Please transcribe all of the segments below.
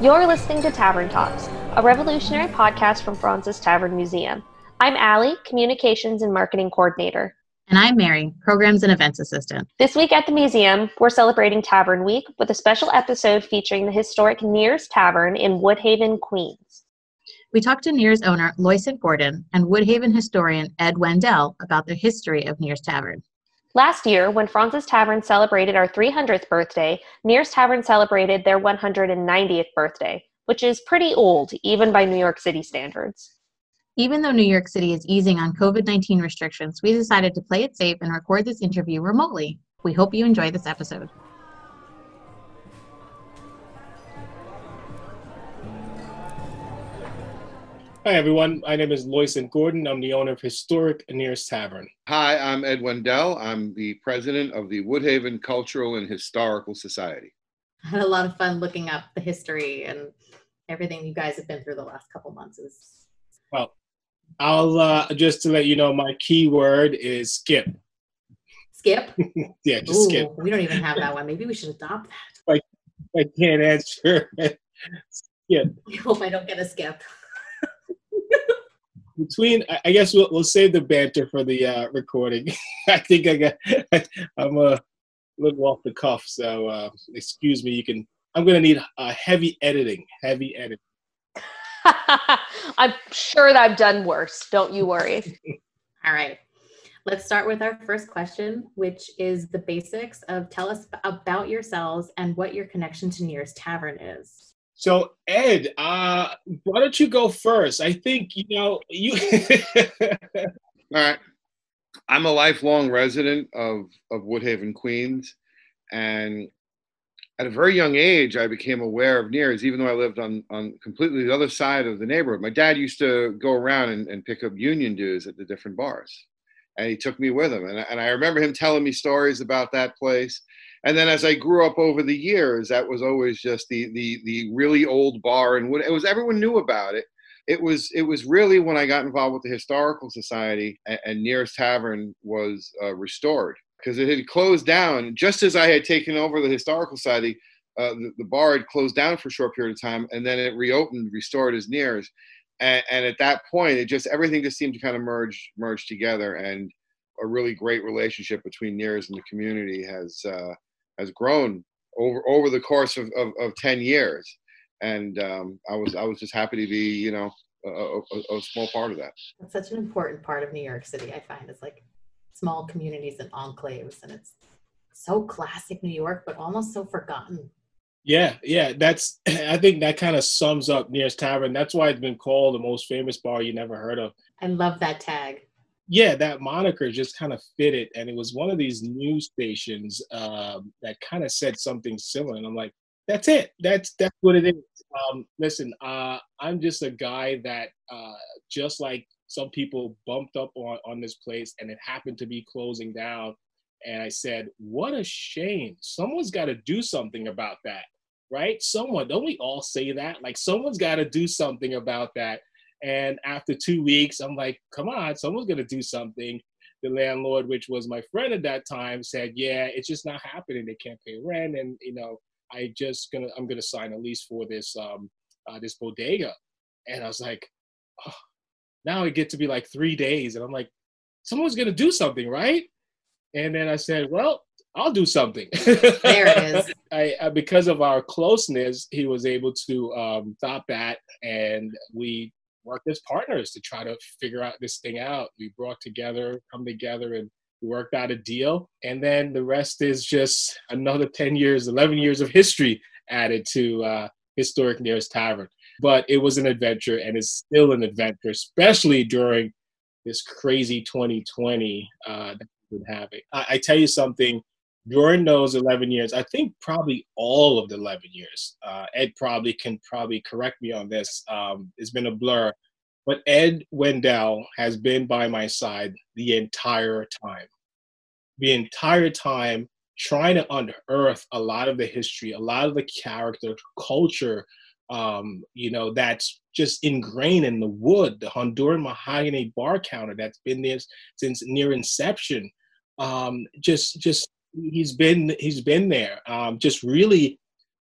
You're listening to Tavern Talks, a revolutionary podcast from Fraunces Tavern Museum. I'm Allie, Communications and Marketing Coordinator. And I'm Mary, Programs and Events Assistant. This week at the museum, we're celebrating Tavern Week with a special episode featuring the historic Neir's Tavern in Woodhaven, Queens. We talked to Neir's owner Loycent Gordon and Woodhaven historian Ed Wendell about the history of Neir's Tavern. Last year, when Fraunces Tavern celebrated our 300th birthday, Neir's Tavern celebrated their 190th birthday, which is pretty old, even by New York City standards. Even though New York City is easing on COVID 19 restrictions, we decided to play it safe and record this interview remotely. We hope you enjoy this episode. Hi, everyone. My name is Loycent Gordon. I'm the owner of Historic Neir's Tavern. Hi, I'm Ed Wendell. I'm the president of the Woodhaven Cultural and Historical Society. I had a lot of fun looking up the history and everything you guys have been through the last couple months. Is well, I'll uh, just to let you know, my keyword is skip. Skip. yeah, just Ooh, skip. We don't even have that one. Maybe we should adopt that. I, I can't answer. skip. I hope I don't get a skip between I guess we'll, we'll save the banter for the uh, recording. I think I got I'm a little off the cuff, so uh, excuse me. You can I'm gonna need a heavy editing, heavy editing. I'm sure that I've done worse. Don't you worry. All right. Let's start with our first question, which is the basics of tell us about yourselves and what your connection to Neir's Tavern is. So Ed, uh, why don't you go first? I think you know you. All right, I'm a lifelong resident of of Woodhaven, Queens, and at a very young age, I became aware of Neir's, even though I lived on on completely the other side of the neighborhood. My dad used to go around and, and pick up union dues at the different bars, and he took me with him. And, and I remember him telling me stories about that place and then as I grew up over the years, that was always just the the the really old bar, and it was everyone knew about it. It was it was really when I got involved with the historical society, and, and Neir's Tavern was uh, restored because it had closed down just as I had taken over the historical society. Uh, the, the, bar had closed down for a short period of time, and then it reopened, restored as Neir's. And, and at that point, it just everything just seemed to kind of merge merge together, and a really great relationship between Neir's and the community has uh, has grown over over the course of, of, of 10 years. And um, i was i was just happy to be you know a, a, a, small part of that. That's such an important part of new york city i find is like small communities and enclaves. And it's so classic new york but almost so forgotten. Yeah yeah that's i think that kind of sums up neir's tavern. That's why it's been called the most famous bar you never heard of. I love that tag yeah, that moniker just kind of fitted, and it was one of these news stations um, that kind of said something similar, and I'm like, that's it. That's that's what it is. Um, listen, uh, I'm just a guy that uh, just like some people bumped up on on this place, and it happened to be closing down, and I said, what a shame. Someone's got to do something about that, right? Someone. Don't we all say that? Like someone's got to do something about that and after two weeks, I'm like, come on, someone's going to do something. The landlord, which was my friend at that time, said, yeah, it's just not happening. They can't pay rent. And, you know, I just gonna, I'm to sign a lease for this, um, uh, this bodega. And I was like, oh, now it get to be like three days. And I'm like, someone's going to do something, right? And then I said, well, I'll do something. there it is. I, uh, because of our closeness, he was able to um, stop that, and we worked as partners to try to figure out this thing out. We brought together, come together, and worked out a deal. And then the rest is just another 10 years, 11 years of history added to uh, Historic Neir's Tavern. But it was an adventure and it's still an adventure, especially during this crazy 2020 uh, that we've been having. I, I tell you something, during those 11 years, I think probably all of the 11 years, uh, Ed probably can probably correct me on this. Um, it's been a blur, but Ed Wendell has been by my side the entire time. The entire time, trying to unearth a lot of the history, a lot of the character, culture, um, you know, that's just ingrained in the wood, the Honduran mahogany bar counter that's been there since near inception. Um, just, just he's been he's been there um, just really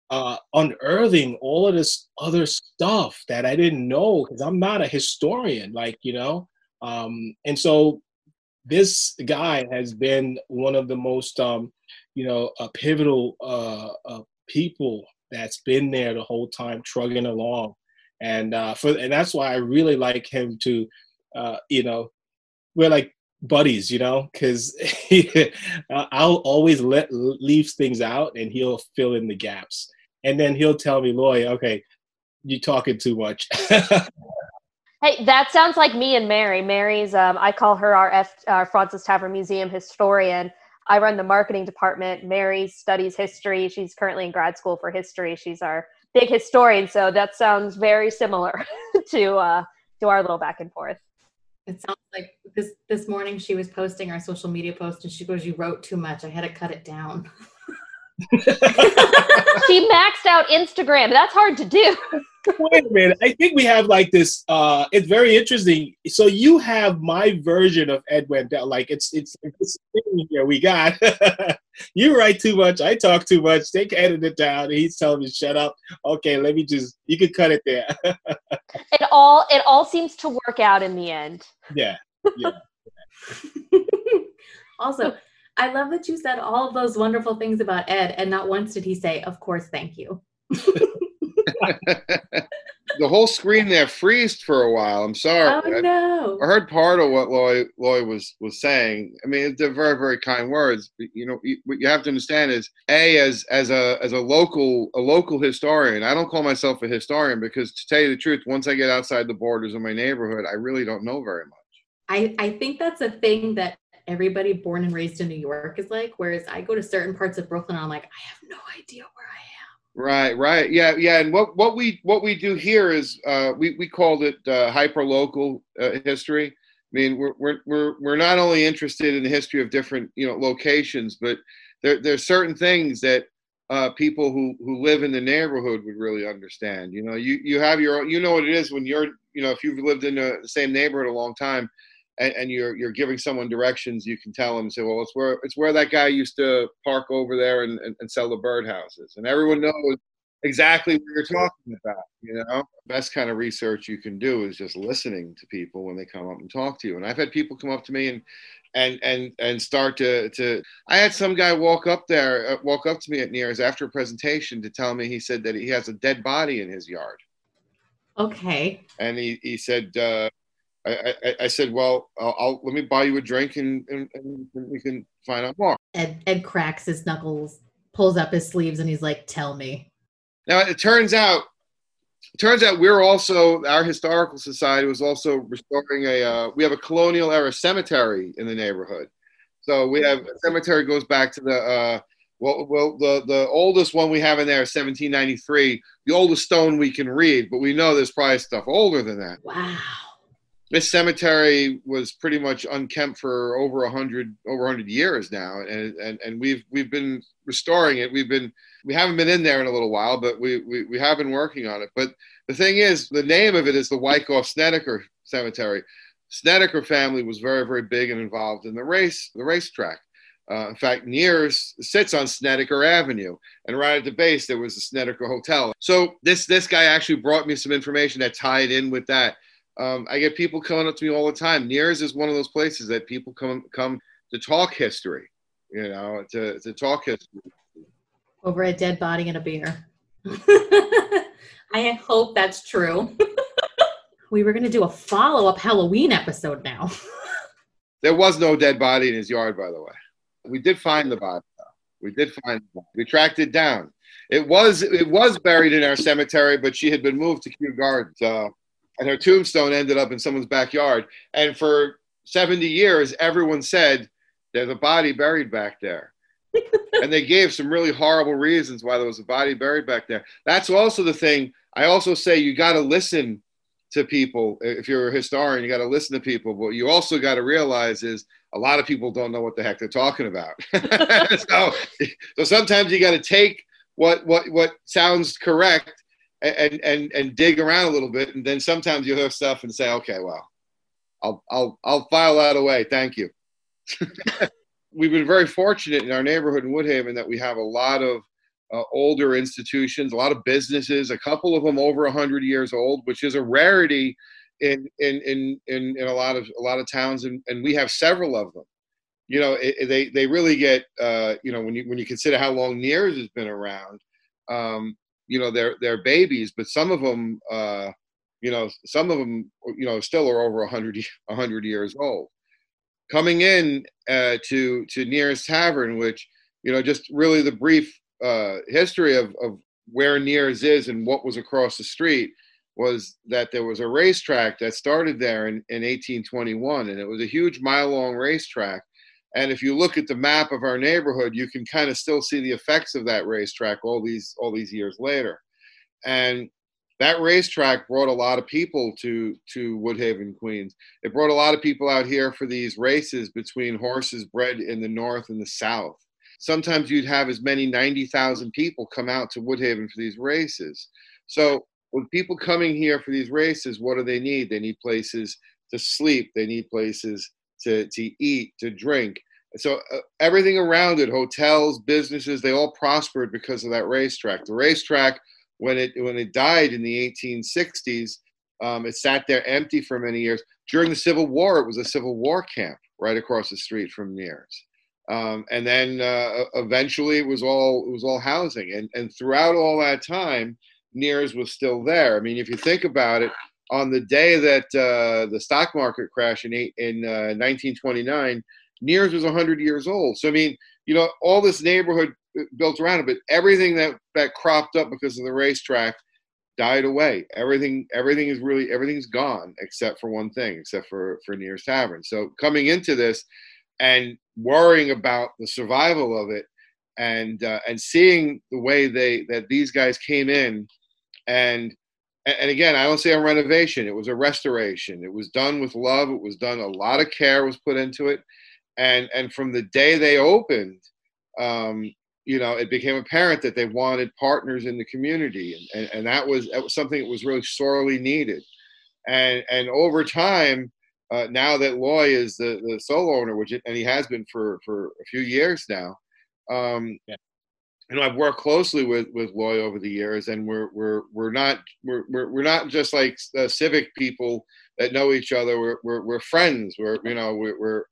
uh, unearthing all of this other stuff that I didn't know because I'm not a historian, like you know. Um, and so this guy has been one of the most, um, you know, a pivotal uh, uh, people that's been there the whole time, trugging along, and uh, for and that's why I really like him to, uh, you know, we're like buddies, you know, because I'll always let leave things out and he'll fill in the gaps, and then he'll tell me, Loy, okay, you're talking too much. Hey, that sounds like me and Mary. Mary's, um, I call her our, F, our Fraunces Tavern Museum historian. I run the marketing department. Mary studies history. She's currently in grad school for history. She's our big historian. So that sounds very similar to uh, to our little back and forth. It sounds like this this morning she was posting our social media post and she goes, "You wrote too much. I had to cut it down." she maxed out Instagram. That's hard to do. Wait a minute. I think we have like this. Uh, it's very interesting. So you have my version of Ed Wendell. Like it's it's, it's here. We got you write too much. I talk too much. They can edit it down. He's telling me shut up. Okay, let me just. You can cut it there. it all it all seems to work out in the end. Yeah. Yeah. also, I love that you said all of those wonderful things about Ed, and not once did he say, "Of course, thank you." the whole screen there freezed for a while. I'm sorry. Oh no! I, I heard part of what Loy Loy was was saying. I mean, they're very very kind words. But, you know, you, what you have to understand is a as as a as a local a local historian. I don't call myself a historian because to tell you the truth, once I get outside the borders of my neighborhood, I really don't know very much. I I think that's a thing that everybody born and raised in New York is like. Whereas I go to certain parts of Brooklyn, I'm like, I have no idea where I am. Right, right, yeah, yeah. And what what we what we do here is uh, we we called it uh, hyper local uh, history. I mean, we're we're we're we're not only interested in the history of different you know locations, but there there's certain things that uh, people who who live in the neighborhood would really understand. You know, you you have your own, you know what it is when you're you know if you've lived in the same neighborhood a long time and, and, you're you're giving someone directions, you can tell them, say, well, it's where it's where that guy used to park over there and, and, and sell the birdhouses, and everyone knows exactly what you're talking about. You know, best kind of research you can do is just listening to people when they come up and talk to you. And I've had people come up to me and and and and start to to. I had some guy walk up there, uh, walk up to me at Neir's after a presentation to tell me he said that he has a dead body in his yard. Okay. And he he said. Uh, I, I, I, said, well, I'll, I'll, let me buy you a drink and, and, and, we can find out more. Ed, Ed cracks his knuckles, pulls up his sleeves, and he's like, "Tell me." Now it turns out, it turns out we're also our historical society was also restoring a. Uh, we have a colonial era cemetery in the neighborhood, so we have a cemetery goes back to the. Uh, well, well, the, the oldest one we have in there is 1793, the oldest stone we can read, but we know there's probably stuff older than that. Wow this cemetery was pretty much unkempt for over a hundred over hundred years now, and, and and we've we've been restoring it. We've been we haven't been in there in a little while, but we we, we have been working on it. But the thing is, the name of it is the Wyckoff Snediker Cemetery. Snediker family was very very big and involved in the race the racetrack. Uh, in fact, Neir's sits on Snediker Avenue, and right at the base there was the Snediker Hotel. So this this guy actually brought me some information that tied in with that um, I get people coming up to me all the time. Neir's is one of those places that people come come to talk history, you know, to, to talk history. Over a dead body and a beer. I hope that's true. we were going to do a follow up Halloween episode now. there was no dead body in his yard, by the way. We did find the body. Though. We did find. We tracked it down. It was it was buried in our cemetery, but she had been moved to Kew Gardens. So and her tombstone ended up in someone's backyard. And for 70 years, everyone said there's a body buried back there. and they gave some really horrible reasons why there was a body buried back there. That's also the thing. I also say you got to listen to people. If you're a historian, you got to listen to people. But you also got to realize is a lot of people don't know what the heck they're talking about. so, so sometimes you got to take what what what sounds correct and and and dig around a little bit, and then sometimes you hear stuff and say, okay, well, I'll I'll I'll file that away. Thank you. We've been very fortunate in our neighborhood in Woodhaven that we have a lot of uh, older institutions, a lot of businesses, a couple of them over 100 years old, which is a rarity in in in in, in a lot of a lot of towns, and, and we have several of them. You know, it, they they really get uh, you know when you when you consider how long Neir's has been around, um, you know they're they're babies, but some of them, uh, you know, some of them, you know, still are over 100 100 years old. Coming in uh, to to Neir's Tavern, which you know, just really the brief uh, history of, of where Neir's is and what was across the street was that there was a racetrack that started there in, in 1821, and it was a huge mile long racetrack. And if you look at the map of our neighborhood, you can kind of still see the effects of that racetrack all these all these years later. And that racetrack brought a lot of people to to Woodhaven, Queens. It brought a lot of people out here for these races between horses bred in the north and the south sometimes you'd have as many 90,000 people come out to Woodhaven for these races. So with people coming here for these races, what do they need? They need places to sleep. They need places to, to eat, to drink. So uh, everything around it, hotels, businesses, they all prospered because of that racetrack. The racetrack, when it when it died in the 1860s, um, it sat there empty for many years. During the Civil War, it was a Civil War camp right across the street from Neir's. Um, and then uh, eventually it was all it was all housing, and and throughout all that time, Neir's was still there. I mean, if you think about it, on the day that uh, the stock market crashed in eight, in uh, 1929, Neir's was 100 years old. So I mean, you know, all this neighborhood uh, built around it, but everything that that cropped up because of the racetrack died away. Everything everything is really everything's gone except for one thing, except for for Neir's Tavern. So coming into this and worrying about the survival of it and uh, and seeing the way they that these guys came in and and again i don't say a renovation it was a restoration it was done with love it was done a lot of care was put into it and and from the day they opened um, you know it became apparent that they wanted partners in the community and, and, and that was that was something that was really sorely needed and and over time uh, now that Loy is the, the sole owner, which it, and he has been for, for a few years now. Um, yeah. You know, I've worked closely with, with Loy over the years, and we're we're we're not we're we're, we're not just like uh, civic people that know each other. We're we're, we're friends. We're you know we're, we're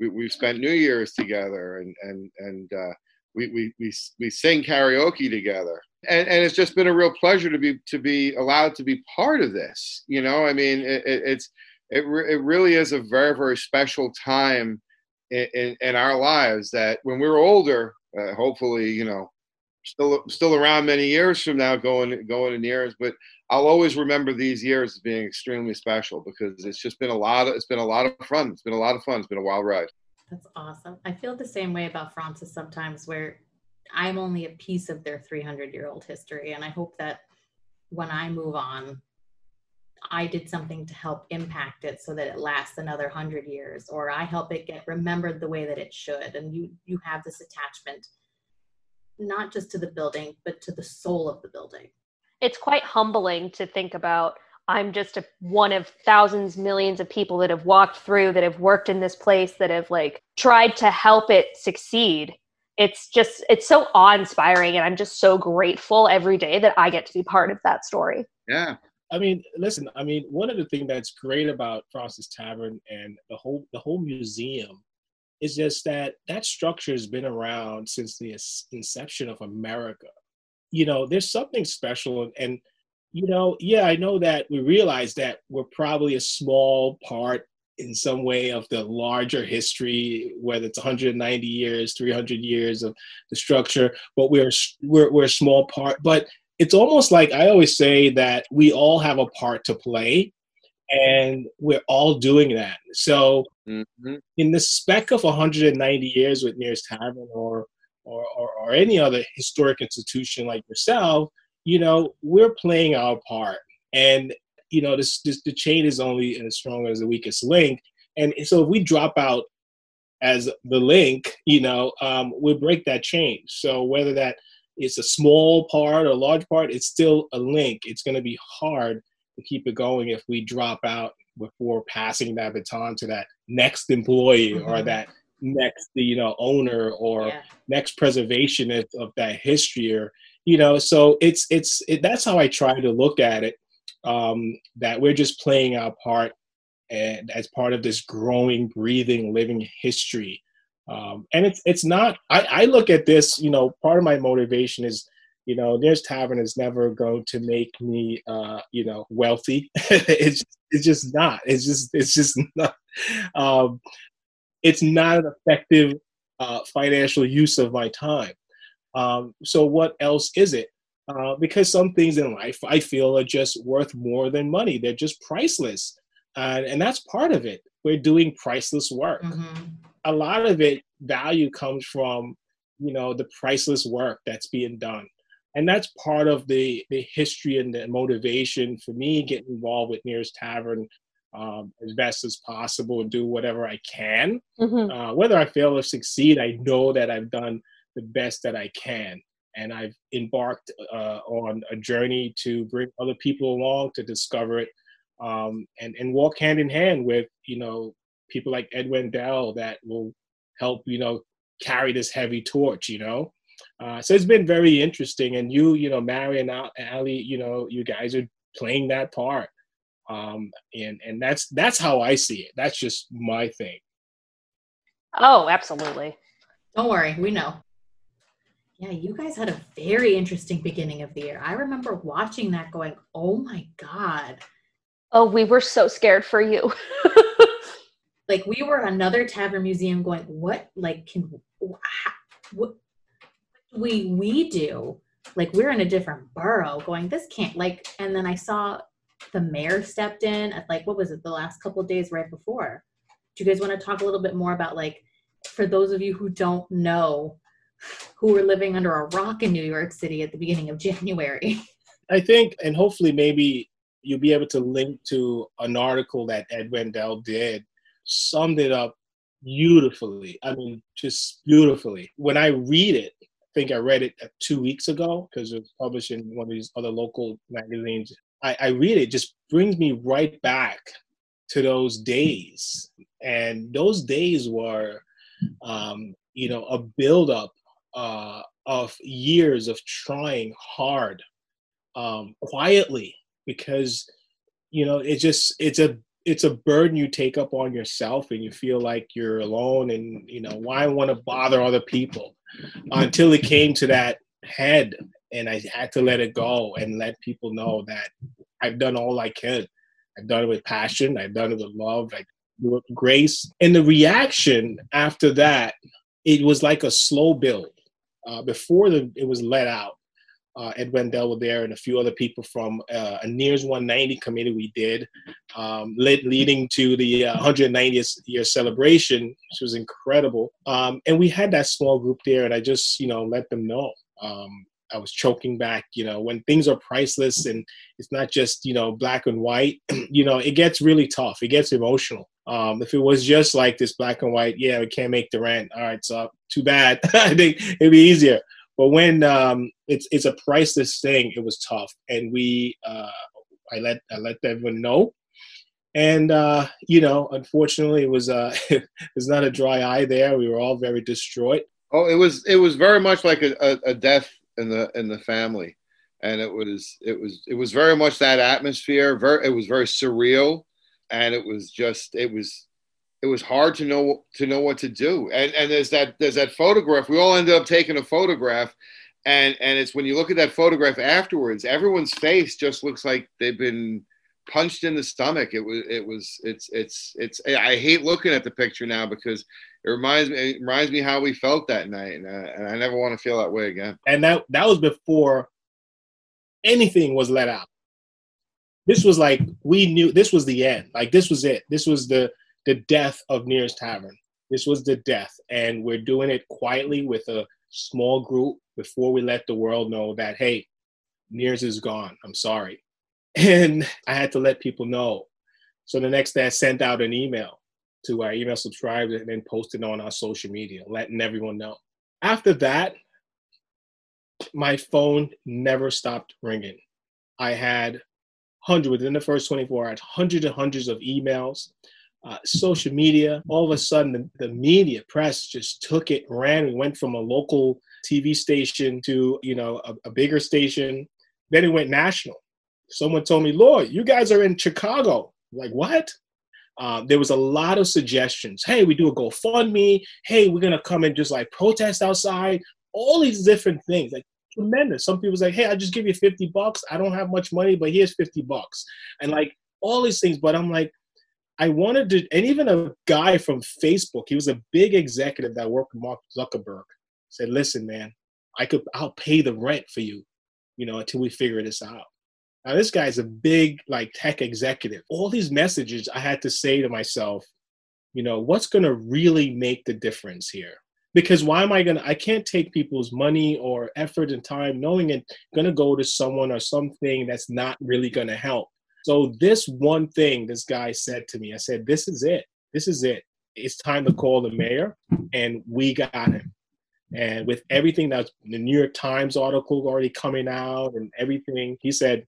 we, we've spent New Year's together, and and and uh, we, we we we sing karaoke together, and and it's just been a real pleasure to be to be allowed to be part of this. You know, I mean, it, it, it's it, re- it really is a very very special time in, in, in our lives that when we're older uh, hopefully you know still still around many years from now going going in years but i'll always remember these years as being extremely special because it's just been a lot of it's been a lot of fun it's been a lot of fun it's been a wild ride that's awesome i feel the same way about Fraunces sometimes where i'm only a piece of their 300 year old history and i hope that when i move on I did something to help impact it so that it lasts another hundred years, or I help it get remembered the way that it should. And you you have this attachment not just to the building, but to the soul of the building. It's quite humbling to think about. I'm just a, one of thousands, millions of people that have walked through, that have worked in this place, that have like tried to help it succeed. It's just, it's so awe inspiring. And I'm just so grateful every day that I get to be part of that story. Yeah. I mean, listen. I mean, one of the things that's great about Fraunces Tavern and the whole the whole museum is just that that structure has been around since the inception of America. You know, there's something special, and, you know, yeah, I know that we realize that we're probably a small part in some way of the larger history, whether it's 190 years, 300 years of the structure, but we're we're, we're a small part. But it's almost like I always say that we all have a part to play and we're all doing that. So mm-hmm. in the spec of 190 years with Neir's Tavern or, or, or, or any other historic institution like yourself, you know, we're playing our part. And, you know, this, this the chain is only as strong as the weakest link. And so if we drop out as the link, you know, um, we break that chain. So whether that is a small part or a large part, it's still a link. It's going to be hard to keep it going if we drop out before passing that baton to that next employee mm-hmm. or that next the you know owner or Yeah. next preservation of, of that history or you know so it's it's it, that's how i try to look at it um that we're just playing our part and as part of this growing breathing living history. Um and it's it's not i i look at this you know part of my motivation is you know there's tavern is never going to make me uh you know wealthy. It's it's just not. It's just it's just not. Um it's not an effective uh, financial use of my time. Um, so what else is it? Uh, because some things in life I feel are just worth more than money. They're just priceless, and and that's part of it. We're doing priceless work. Mhm. A lot of it value comes from you know the priceless work that's being done, and that's part of the the history and the motivation for me getting involved with Neir's Tavern um, as best as possible and do whatever I can Mhm. uh, whether I fail or succeed, I know that I've done the best that I can. And I've embarked uh, on a journey to bring other people along to discover it um, and, and walk hand in hand with, you know, people like Ed Wendell that will help, you know, carry this heavy torch, you know. Uh, so it's been very interesting. And you, you know, Mary and Ali, you know, you guys are playing that part. Um, and, and that's, that's how I see it. That's just my thing. Oh, absolutely. Don't worry, we know. Yeah, you guys had a very interesting beginning of the year. I remember watching that going, oh my God. Oh, we were so scared for you. Like we were another tavern museum going, what like can wh- what we we do? Like we're in a different borough going, this can't like and then I saw the mayor stepped in at like what was it, the last couple days right before. Do you guys want to talk a little bit more about like for those of you who don't know who were living under a rock in New York City at the beginning of January? I think, and hopefully, maybe you'll be able to link to an article that Ed Wendell did, summed it up beautifully. I mean, just beautifully. When I read it, I think I read it two weeks ago because it was published in one of these other local magazines. I, I read it, just brings me right back to those days. And those days were, um, you know, a buildup uh, of years of trying hard um, quietly because you know it just it's a it's a burden you take up on yourself and you feel like you're alone and you know why want to bother other people until it came to that head and i had to let it go and let people know that i've done all i could i've done it with passion. I've done it with love. I with grace. And the reaction after that it was like a slow build. Uh, before the, it was let out uh, Ed Wendell were there and a few other people from uh, a Neir's 190 committee we did, um, led, leading to the uh, 190th year celebration, which was incredible. Um, and we had that small group there, and I just, you know, let them know. Um, I was choking back, you know, when things are priceless and it's not just, you know, black and white, you know, it gets really tough. It gets emotional. Um, if it was just like this black and white, yeah, we can't make the rent. All right, so too bad. I think it'd be easier. But when um, it's it's a priceless thing, it was tough, and we uh, I let I let everyone know, and uh, you know, unfortunately, it was uh, it was not a dry eye there. We were all very distraught. Oh, it was it was very much like a, a, a death in the in the family, and it was it was it was very much that atmosphere. Very it was very surreal, and it was just it was it was hard to know to know what to do. And and there's that there's that photograph. We all ended up taking a photograph, and and it's when you look at that photograph afterwards, everyone's face just looks like they've been punched in the stomach. It was it was it's it's it's. I hate looking at the picture now because it reminds me it reminds me how we felt that night, and, uh, and I never want to feel that way again. And that that was before anything was let out. This was like we knew this was the end. Like this was it. This was the the death of Neir's Tavern. This was the death, and we're doing it quietly with a small group before we let the world know that hey, Neir's is gone. I'm sorry, and I had to let people know. So the next day, I sent out an email to our email subscribers and then posted on our social media, letting everyone know. After that, my phone never stopped ringing. I had hundreds within the first 24 hours, hundreds and hundreds of emails. uh, social media. All of a sudden, the, the media press just took it, ran, and went from a local TV station to you know a, a bigger station. Then it went national. Someone told me, "Lord, you guys are in Chicago." like what? Um, there was a lot of suggestions. Hey, we do a GoFundMe. Hey, we're gonna come and just like protest outside. All these different things, like tremendous. Some people say, "Hey, I just give you fifty bucks. I don't have much money, but here's fifty bucks," and like all these things. But I'm like, I wanted to, and even a guy from Facebook, he was a big executive that worked with Mark Zuckerberg, said, "Listen, man, I could, I'll pay the rent for you, you know, until we figure this out." Now this guy's a big like tech executive. All these messages I had to say to myself, you know, what's going to really make the difference here? Because why am I going to I can't take people's money or effort and time knowing it's going to go to someone or something that's not really going to help. So this one thing this guy said to me, I said, "This is it. This is it. It's time to call the mayor and we got him." And with everything that's the New York Times article already coming out and everything, he said,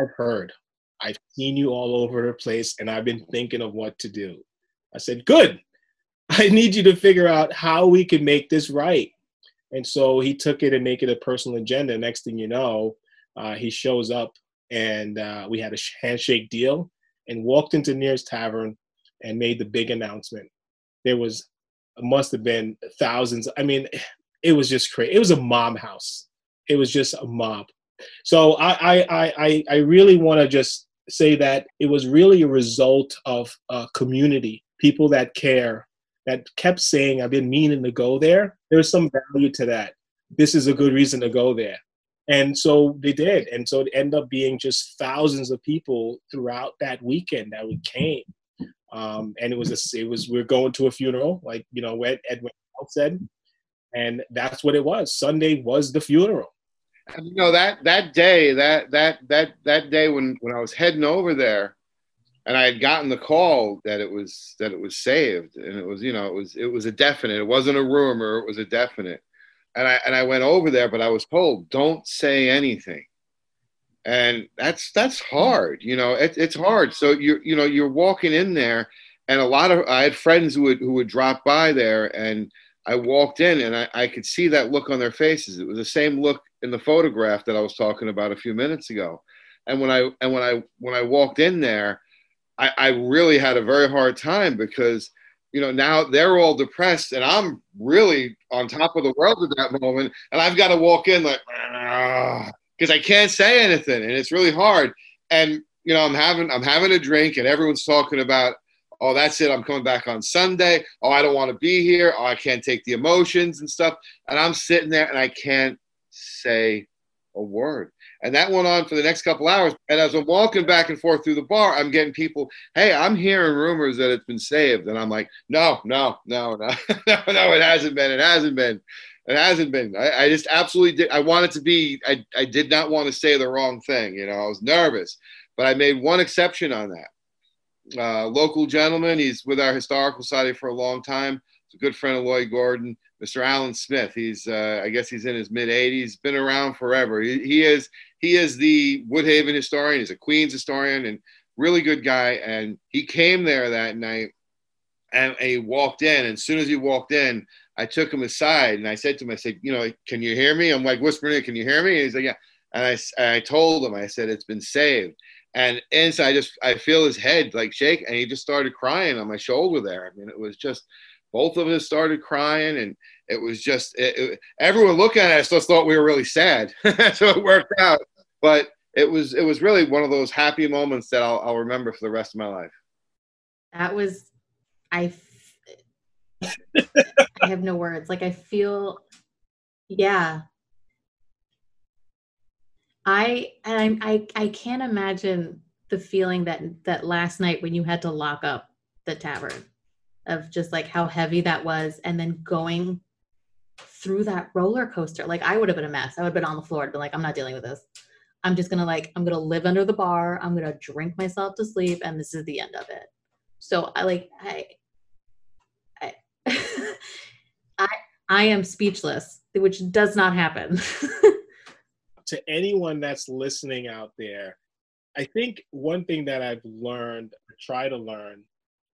I've heard. I've seen you all over the place and I've been thinking of what to do. I said, Good. I need you to figure out how we can make this right. And so he took it and make it a personal agenda. Next thing you know, uh, he shows up and uh, we had a handshake deal and walked into Neir's Tavern and made the big announcement. There was, must have been thousands. I mean, it was just crazy. It was a mob house. It was just a mob. So I I I I really want to just say that it was really a result of a community, people that care, that kept saying, "I've been meaning to go there." There's some value to that. This is a good reason to go there, and so they did, and so it ended up being just thousands of people throughout that weekend that we came. Um, and it was a, it was we are going to a funeral, like you know what Edwin said, and that's what it was. Sunday was the funeral you know that that day, that that that that day when when I was heading over there, and I had gotten the call that it was that it was saved, and it was you know it was it was a definite. It wasn't a rumor. It was a definite. And I and I went over there, but I was told don't say anything, and that's that's hard. You know, it, it's hard. So you you know you're walking in there, and a lot of I had friends who would who would drop by there and. I walked in and I, I could see that look on their faces. It was the same look in the photograph that I was talking about a few minutes ago. And when I and when I when I walked in there, I, I really had a very hard time because you know now they're all depressed and I'm really on top of the world at that moment, and I've got to walk in like ah, because I can't say anything, and it's really hard. And you know I'm having I'm having a drink, and everyone's talking about oh that's it i'm coming back on sunday oh i don't want to be here oh i can't take the emotions and stuff and i'm sitting there and i can't say a word. And that went on for the next couple hours. And as I'm walking back and forth through the bar, I'm getting people, hey, I'm hearing rumors that it's been saved. And I'm like, no, no, no, no, no, no, it hasn't been. It hasn't been. It hasn't been. I, I, just absolutely did. I wanted to be, I, I did not want to say the wrong thing. You know, I was nervous, but I made one exception on that. Uh, local gentleman, he's with our historical society for a long time. He's a good friend of Lloyd Gordon. Mr. Alan Smith. He's uh, I guess he's in his mid 80s, been around forever. He, he is he is the Woodhaven historian. He's a Queens historian and really good guy. And he came there that night and, and he walked in. And as soon as he walked in, I took him aside and I said to him, I said, you know, can you hear me? I'm like whispering, can you hear me? And he's like, yeah. And I, and I told him, I said, it's been saved. And inside, I just I feel his head like shake, and he just started crying on my shoulder there. I mean, it was just both of us started crying and it was just it, it, everyone looking at us just thought we were really sad. So it worked out. But it was it was really one of those happy moments that I'll, I'll remember for the rest of my life. That was i i have no words. Like i feel yeah i I, I i can't imagine the feeling that that last night when you had to lock up the tavern of just like how heavy that was and then going through that roller coaster. Like i would have been a mess. I would have been on the floor and been like i'm not dealing with this. I'm just gonna like i'm gonna live under the bar. I'm gonna drink myself to sleep and this is the end of it. So i like i i i, I am speechless which does not happen to anyone that's listening out there i think one thing that i've learned try to learn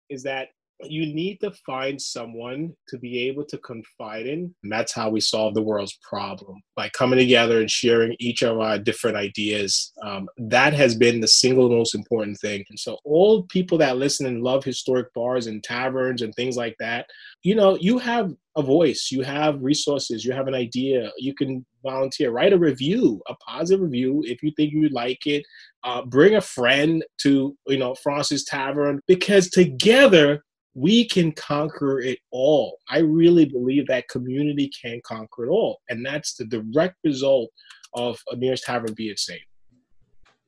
is that you need to find someone to be able to confide in. And that's how we solve the world's problem by coming together and sharing each of our different ideas. Um, that has been the single most important thing. And so, all people that listen and love historic bars and taverns and things like that, you know, you have a voice, you have resources, you have an idea, you can volunteer, write a review, a positive review if you think you like it. Uh, bring a friend to, you know, Fraunces Tavern because together we can conquer it all. I really believe that community can conquer it all. And that's the direct result of a Neir's tavern being saved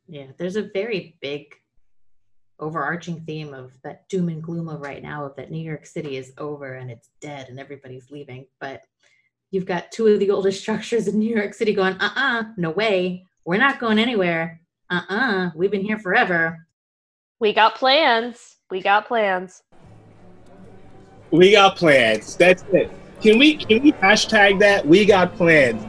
Yeah, there's a very big overarching theme of that doom and gloom of right now of that New York City is over and it's dead and everybody's leaving. But you've got two of the oldest structures in New York City going, uh-uh, no way. We're not going anywhere. Uh-uh, we've been here forever. We got plans. We got plans. We got plans. That's it. Can we can we hashtag that? We got plans.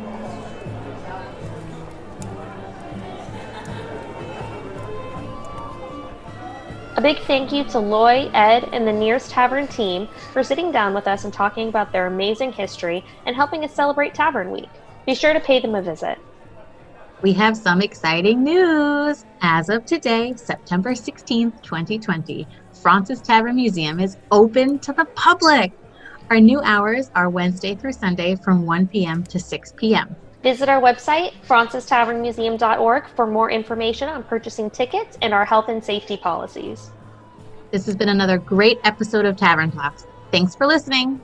A big thank you to Loy, Ed, and the Neir's Tavern team for sitting down with us and talking about their amazing history and helping us celebrate Tavern Week. Be sure to pay them a visit. We have some exciting news. As of today, September 16th, 2020, Fraunces Tavern Museum is open to the public. Our new hours are Wednesday through Sunday from 1 p.m. to 6 p.m. Visit our website, frauncestavernmuseum.org, for more information on purchasing tickets and our health and safety policies. This has been another great episode of Tavern Talks. Thanks for listening.